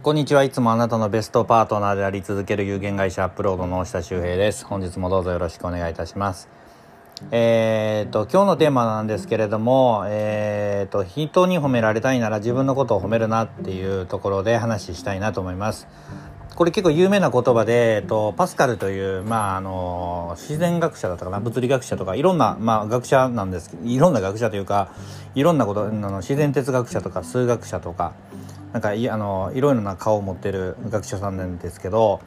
こんにちは。いつもあなたのベストパートナーであり続ける有限会社アップロードの下修平です。本日もどうぞよろしくお願いいたします。えーと今日のテーマなんですけれどもえーと人に褒められたいなら自分のことを褒めるなっていうところで話したいなと思います。これ結構有名な言葉で、えっと、パスカルという、まあ、あの、自然学者だったかな、物理学者とか、いろんな、まあ、学者なんですいろんな学者というか、いろんなこと、あの自然哲学者とか、数学者とか、なんかいあのいろいろな顔を持ってる学者さんなんですけど、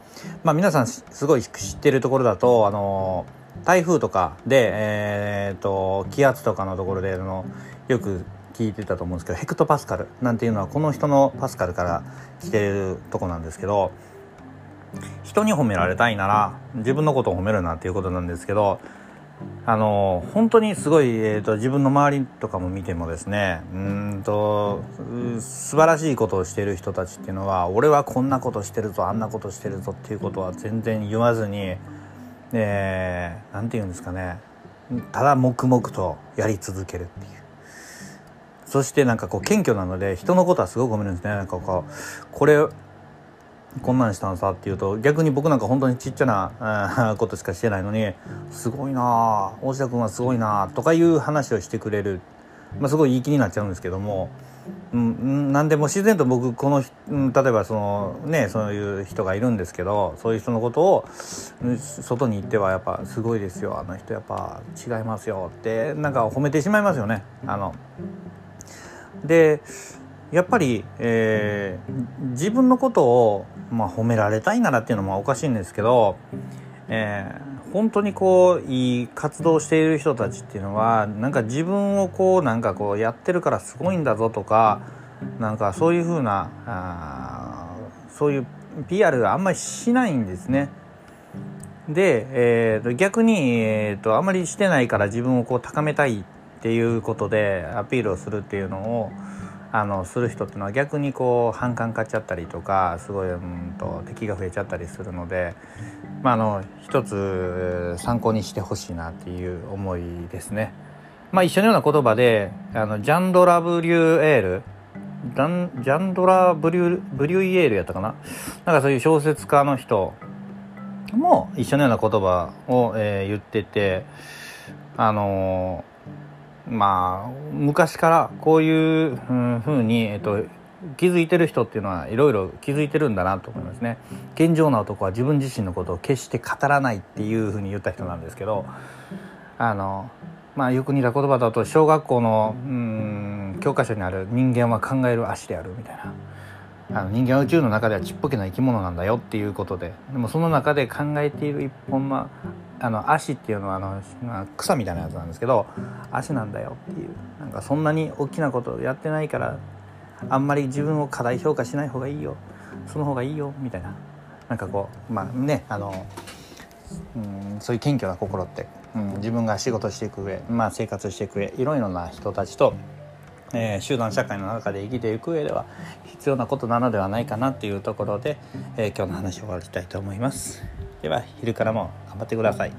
まあ、皆さんすごい知ってるところだとあの台風とかで、えーと、気圧とかのところであのよく聞いてたと思うんですけどヘクトパスカルなんていうのはこの人のパスカルから来てるとこなんですけど人に褒められたいなら自分のことを褒めるなっていうことなんですけどあの本当にすごい、えーと、自分の周りとかも見てもですねうんと素晴らしいことをしている人たちっていうのは俺はこんなことしてるぞあんなことしてるぞっていうことは全然言わずに何、えー、て言うんですかね。ただ黙々とやり続けるっていう。そしてなんかこう謙虚なので人のことはすごく褒めるんですね。なんかこうこれこんなんしたんさっていうと逆に僕なんか本当にちっちゃなことしかしてないのにすごいな大下君はすごいなとかいう話をしてくれる、まあ、すごいいい気になっちゃうんですけども、うん、なんでも自然と僕この、例えばそのねそういう人がいるんですけどそういう人のことを外に行ってはやっぱすごいですよあの人やっぱ違いますよってなんか褒めてしまいますよね。あのでやっぱり、えー、自分のことを、まあ、褒められたいならっていうのもおかしいんですけど、えー、本当にこういい活動している人たちっていうのはなんか自分をこうなんかこうやってるからすごいんだぞとかなんかそういうふうなあそういう PR があんまりしないんですね。で、えー、と逆に、えー、とあんまりしてないから自分をこう高めたいっていうことでアピールをするっていうのをあのする人っていうのは逆にこう反感買っちゃったりとかすごいうんと敵が増えちゃったりするので、まあ、あの一つ参考にしてほしいなっていう思いですね。まあ、一緒のような言葉であのジャンドラ・ブリュエールジャンドラブリュ・ブリュイエールやったかな？なんかそういう小説家の人も一緒のような言葉を、えー、言っててあのまあ昔からこういうふうに、えっと、気づいてる人っていうのはいろいろ気づいてるんだなと思いますね。健常な男は自分自身のことを決して語らないっていうふうに言った人なんですけどあのまあよく似た言葉だと小学校のうん教科書にある「人間は考える足である」みたいな。あの人間は宇宙の中ではちっぽけな生き物なんだよっていうことででもその中で考えている一本のあの足っていうのはあの草みたいなやつなんですけど足なんだよっていうなんかそんなに大きなことやってないからあんまり自分を過大評価しない方がいいよその方がいいよみたいななんかこうまあねあのうんそういう謙虚な心って、うん、自分が仕事していく上、まあ、生活していく上いろいろな人たちと、えー、集団社会の中で生きていく上では必要なことなのではないかなっていうところで、えー、今日の話を終わりたいと思います。では昼からも頑張ってください。